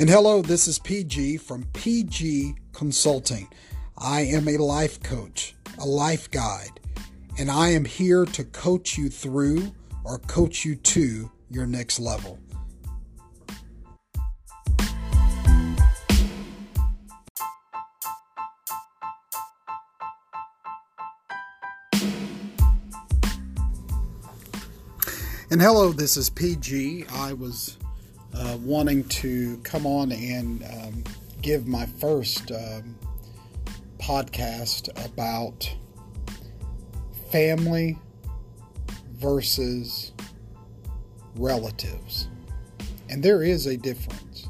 And hello, this is PG from PG Consulting. I am a life coach, a life guide, and I am here to coach you through or coach you to your next level. And hello, this is PG. I was uh, wanting to come on and um, give my first um, podcast about family versus relatives. And there is a difference.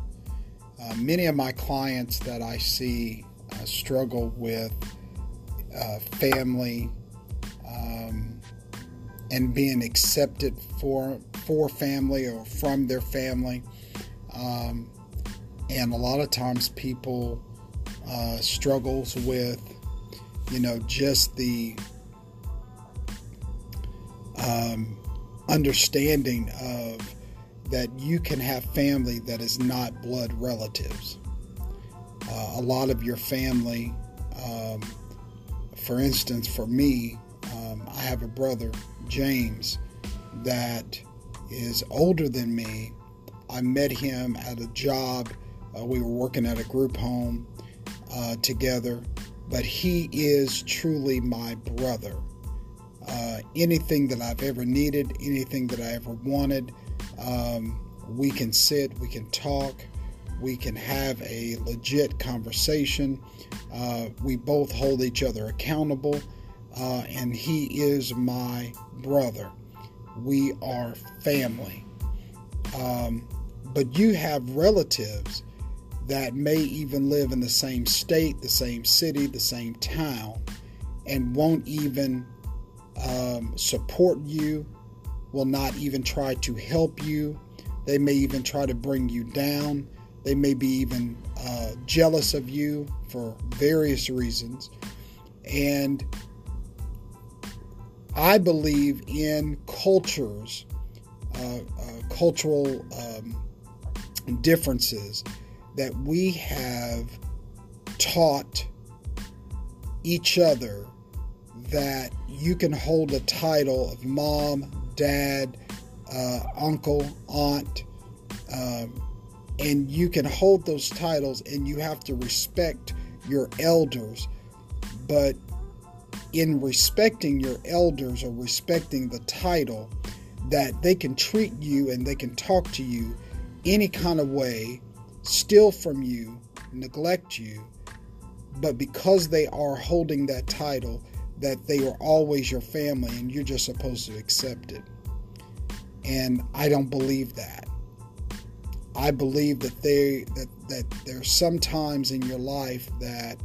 Uh, many of my clients that I see uh, struggle with uh, family um, and being accepted for for family or from their family. Um, and a lot of times people uh, struggles with, you know, just the um, understanding of that you can have family that is not blood relatives. Uh, a lot of your family, um, for instance, for me, um, I have a brother, James, that is older than me. I met him at a job. Uh, we were working at a group home uh, together, but he is truly my brother. Uh, anything that I've ever needed, anything that I ever wanted, um, we can sit, we can talk, we can have a legit conversation. Uh, we both hold each other accountable, uh, and he is my brother we are family. Um, but you have relatives that may even live in the same state, the same city, the same town, and won't even um, support you, will not even try to help you. They may even try to bring you down. They may be even uh, jealous of you for various reasons. And I believe in cultures, uh, uh, cultural um, differences that we have taught each other that you can hold a title of mom, dad, uh, uncle, aunt, um, and you can hold those titles and you have to respect your elders. But in respecting your elders or respecting the title that they can treat you and they can talk to you any kind of way, steal from you, neglect you, but because they are holding that title, that they are always your family and you're just supposed to accept it. And I don't believe that. I believe that they that that there's some times in your life that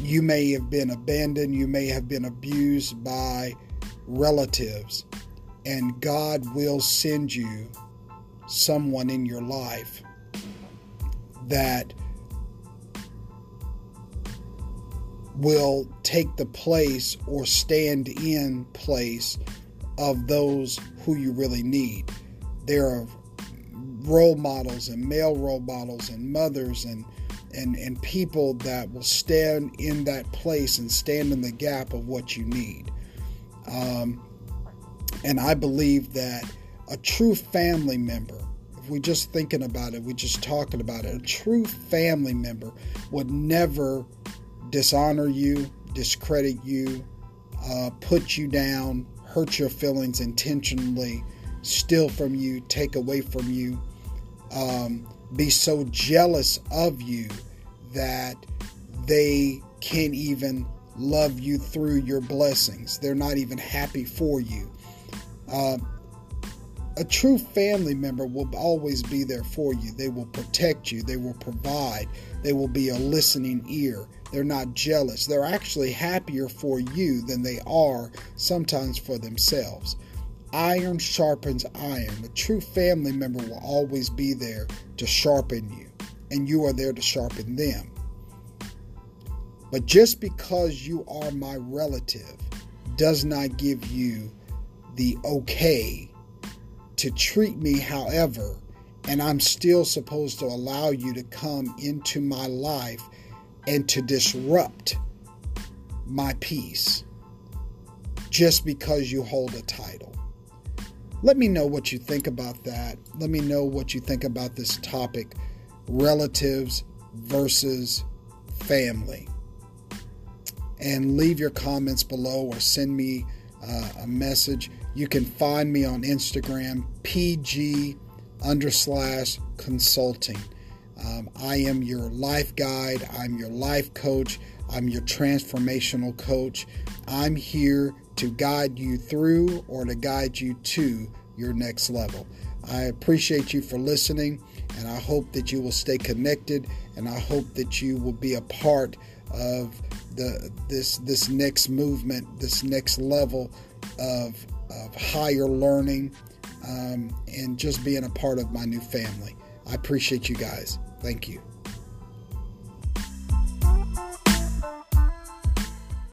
you may have been abandoned, you may have been abused by relatives, and God will send you someone in your life that will take the place or stand in place of those who you really need. There are role models and male role models and mothers and and, and people that will stand in that place and stand in the gap of what you need. Um, and I believe that a true family member, if we're just thinking about it, we're just talking about it, a true family member would never dishonor you, discredit you, uh, put you down, hurt your feelings intentionally, steal from you, take away from you, um, be so jealous of you that they can't even love you through your blessings. They're not even happy for you. Uh, a true family member will always be there for you. They will protect you. They will provide. They will be a listening ear. They're not jealous. They're actually happier for you than they are sometimes for themselves. Iron sharpens iron. A true family member will always be there to sharpen you and you are there to sharpen them. But just because you are my relative does not give you the okay to treat me however And I'm still supposed to allow you to come into my life and to disrupt my peace just because you hold a title. Let me know what you think about that. Let me know what you think about this topic relatives versus family. And leave your comments below or send me uh, a message. You can find me on Instagram, PG under slash consulting. Um, I am your life guide, I'm your life coach, I'm your transformational coach. I'm here to guide you through or to guide you to your next level. I appreciate you for listening, and I hope that you will stay connected, and I hope that you will be a part of the this this next movement, this next level of of higher learning, um, and just being a part of my new family. I appreciate you guys. Thank you.